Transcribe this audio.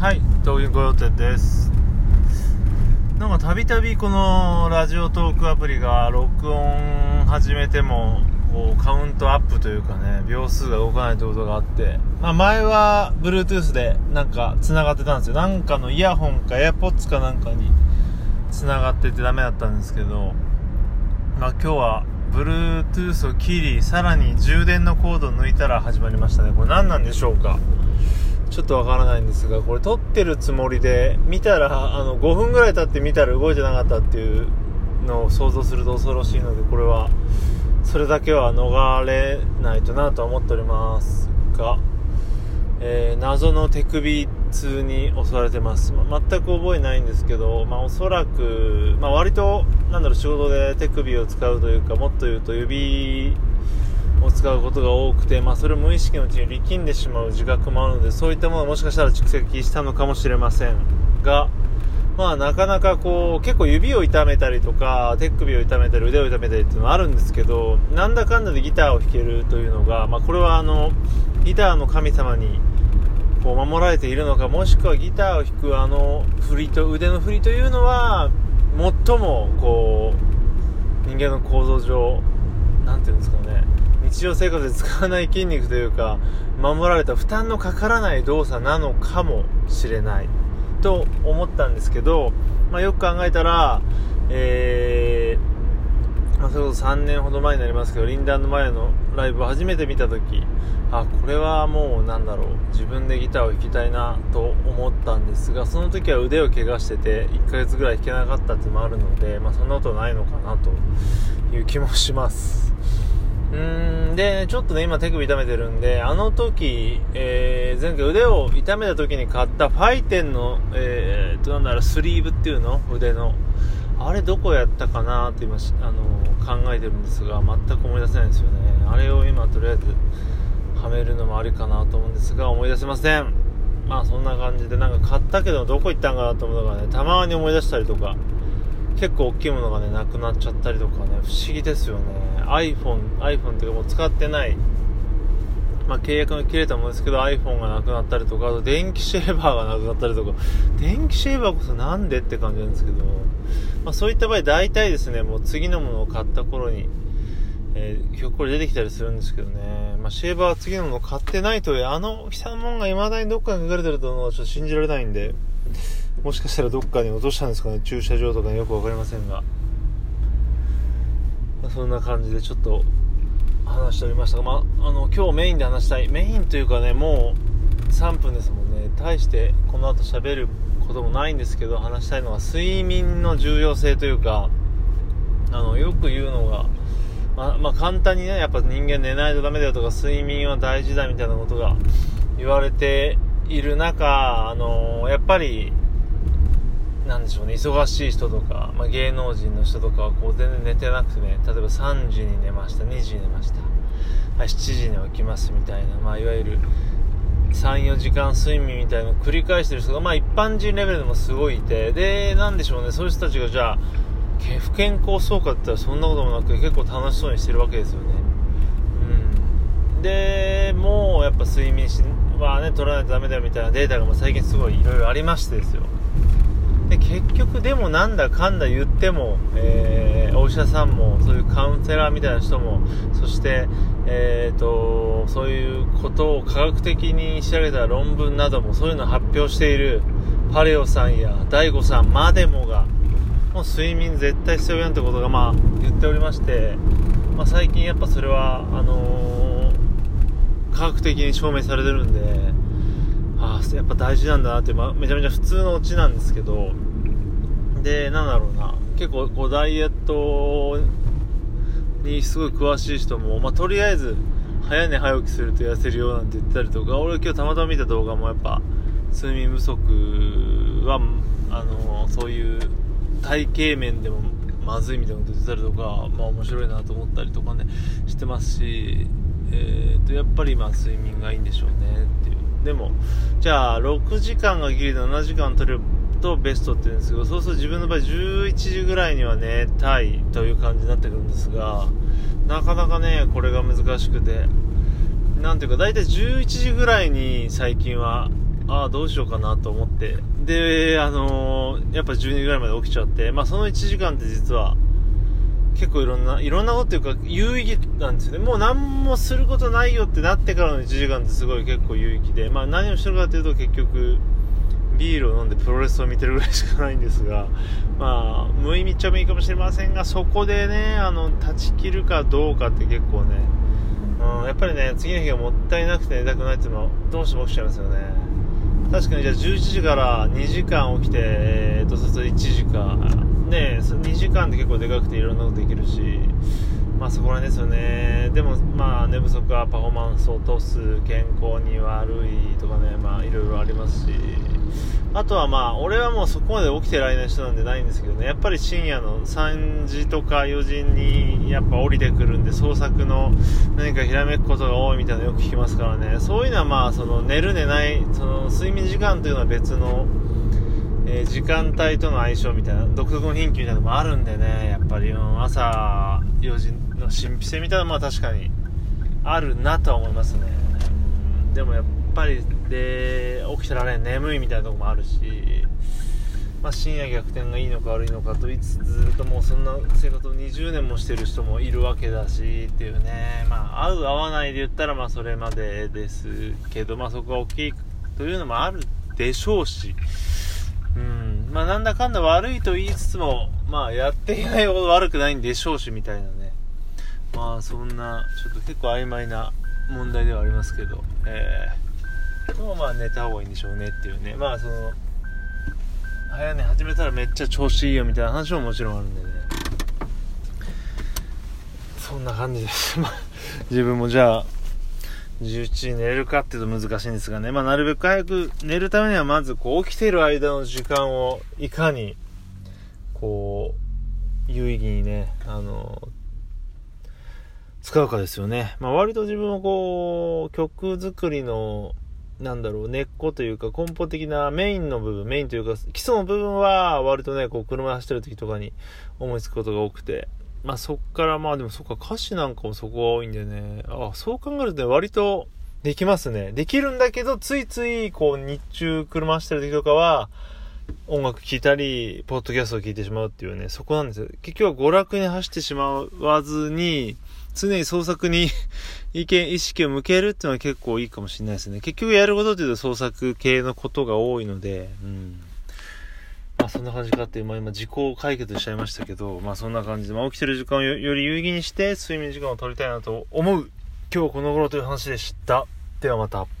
はい、東京御用店です。なんかたびたびこのラジオトークアプリが録音始めてもこうカウントアップというかね、秒数が動かないということがあって、まあ前は Bluetooth でなんか繋がってたんですよ。なんかのイヤホンか AirPods かなんかに繋がっててダメだったんですけど、まあ今日は Bluetooth を切り、さらに充電のコードを抜いたら始まりましたね。これ何なんでしょうか？ちょっとわからないんですが、これ撮ってるつもりで、見たら、あの、5分ぐらい経って見たら動いてなかったっていうのを想像すると恐ろしいので、これは、それだけは逃れないとなとは思っておりますが、えー謎の手首痛に襲われてます、ま全く覚えないんですけど、まあ、おそらく、まあ、割となんだろう仕事で手首を使うというかもっと言うと指を使うことが多くて、まあ、それを無意識のうちに力んでしまう自覚もあるのでそういったものをもしかしたら蓄積したのかもしれませんが、まあ、なかなかこう結構指を痛めたりとか手首を痛めたり腕を痛めたりっていうのはあるんですけどなんだかんだでギターを弾けるというのが、まあ、これはあのギターの神様にこう守られているのかもしくはギターを弾くあの振りと腕の振りというのは最もこう人間の構造上なんていうんですか日常生活で使わない筋肉というか守られた負担のかからない動作なのかもしれない。と思ったんですけど、まあ、よく考えたら、えーまあ、それこそ3年ほど前になりますけどリンダーの前のライブを初めて見た時あこれはもうなんだろう自分でギターを弾きたいなと思ったんですがその時は腕を怪我してて1ヶ月ぐらい弾けなかったっていうのもあるので、まあ、そんなことないのかなという気もします。うん。でちょっとね今手首痛めてるんであの時、えー前回腕を痛めた時に買ったファイテンの、えー、となんだろうスリーブっていうの？腕の。あれどこやったかなって今あの考えてるんですが全く思い出せないんですよね。あれを今とりあえずはめるのもありかなと思うんですが思い出せません。まあそんな感じでなんか買ったけどどこ行ったんかなと思うのがねたまに思い出したりとか結構大きいものがねなくなっちゃったりとかね不思議ですよね。iPhone iPhone っていうかもう使ってないまあ、契約が切れたものですけど iPhone がなくなったりとかあと電気シェーバーがなくなったりとか電気シェーバーこそなんでって感じなんですけど、まあ、そういった場合大体ですねもう次のものを買った頃にえー、ひょっこり出てきたりするんですけどね。まあ、シェーバーは次のもの買ってないと、あの大きさのもんが未だにどっかに書かれてるというのはちょっと信じられないんで、もしかしたらどっかに落としたんですかね。駐車場とかによくわかりませんが。そんな感じでちょっと話しておりましたが、まあ、あの、今日メインで話したい。メインというかね、もう3分ですもんね。対してこの後喋ることもないんですけど、話したいのは睡眠の重要性というか、あの、よく言うのが、まあ、まあ、簡単にね、やっぱ人間寝ないとダメだよとか、睡眠は大事だみたいなことが言われている中、あのやっぱり、なんでしょうね、忙しい人とか、まあ、芸能人の人とかはこう全然寝てなくてね、例えば3時に寝ました、2時に寝ました、はい、7時に起きますみたいな、まあ、いわゆる3、4時間睡眠みたいなのを繰り返してる人が、まあ、一般人レベルでもすごいいて、で、なんでしょうね、そういう人たちがじゃあ、不健康そうかって言ったらそんなこともなく結構楽しそうにしてるわけですよね。うん。でもうやっぱ睡眠はね取らないとダメだよみたいなデータがもう最近すごいいろいろありましてですよ。結局でもなんだかんだ言っても、えー、お医者さんもそういうカウンセラーみたいな人もそして、えーと、そういうことを科学的に調べた論文などもそういうのを発表しているパレオさんや大悟さんまでもがもう睡眠絶対必要やんってことがまあ言っておりまして、まあ、最近やっぱそれはあのー、科学的に証明されてるんでああやっぱ大事なんだなって、まあ、めちゃめちゃ普通のオチなんですけどでなんだろうな結構こうダイエットにすごい詳しい人も、まあ、とりあえず早寝早起きすると痩せるよなんて言ったりとか俺今日たまたま見た動画もやっぱ睡眠不足はあの、そういう体型面でもまずいみたいなこと言ってたりとか、まあ面白いなと思ったりとかね、してますし、えー、と、やっぱりまあ睡眠がいいんでしょうねっていう。でも、じゃあ6時間がギリで7時間取れるとベストって言うんですけど、そうすると自分の場合11時ぐらいには寝たいという感じになってくるんですが、なかなかね、これが難しくて、なんていうか大体11時ぐらいに最近はああ、どうしようかなと思って。で、あのー、やっぱ12時ぐらいまで起きちゃって、まあその1時間って実は、結構いろんな、いろんなことっていうか、有意義なんですよね。もう何もすることないよってなってからの1時間ってすごい結構有意義で、まあ何をしてるかというと結局、ビールを飲んでプロレスを見てるぐらいしかないんですが、まあ、無意味っちゃ無意味かもしれませんが、そこでね、あの、断ち切るかどうかって結構ね、うん、やっぱりね、次の日がもったいなくて寝たくないっていうのは、どうしても起きちゃいますよね。確かにじゃあ11時から2時間起きて、えー、と、そうすると1時間、ね、2時間って結構でかくていろんなことできるし、まあそこら辺ですよね。でも、まあ寝不足はパフォーマンスを落とす、健康に悪いとかね、まあいろいろありますし、あとはまあ、俺はもうそこまで起きてられない人なんでないんですけどね、やっぱり深夜の3時とか4時にやっぱ降りてくるんで、創作の何かひらめくことが多いみたいなのよく聞きますからね、そういうのはまあ、その寝る寝ない、その睡眠時間というのは別の、えー、時間帯との相性みたいな、独特の貧気みたいなのもあるんでね、やっぱり、うん、朝4時の神秘性みたいなのはまあ確かにあるなとは思いますね。でもやっぱり、で起きてられん眠いみたいなとこもあるし、まあ、深夜逆転がいいのか悪いのかと言いつつずっともうそんな生活を20年もしてる人もいるわけだしっていうね。まあ合う合わないで言ったらまあそれまでですけどまあそこが大きいというのもあるでしょうし。うん。まあなんだかんだ悪いと言いつつもまあやっていないほど悪くないんでしょうしみたいなね。まあそんなちょっと結構曖昧な問題ではありますけど。えー。もまあ寝た方がいいんでしょうねっていうね。まあその早寝始めたらめっちゃ調子いいよみたいな話ももちろんあるんでね。そんな感じです。自分もじゃあ11時寝れるかっていうと難しいんですがね。まあなるべく早く寝るためにはまずこう起きてる間の時間をいかにこう有意義にねあの使うかですよね。まあ割と自分もこう曲作りのなんだろう、根っこというか根本的なメインの部分、メインというか基礎の部分は割とね、こう車走ってる時とかに思いつくことが多くて、まあそっからまあでもそっか歌詞なんかもそこが多いんでね、あそう考えるとね、割とできますね。できるんだけど、ついついこう日中車走ってる時とかは、音楽聴いたり、ポッドキャストを聞いてしまうっていうね、そこなんですよ。結局は娯楽に走ってしまわずに、常に創作に 意見、意識を向けるっていうのは結構いいかもしれないですね。結局やることっていうと創作系のことが多いので、うん。まあそんな感じかっていう、まあ今時効解決しちゃいましたけど、まあそんな感じで、まあ起きてる時間をより有意義にして睡眠時間を取りたいなと思う今日この頃という話でした。ではまた。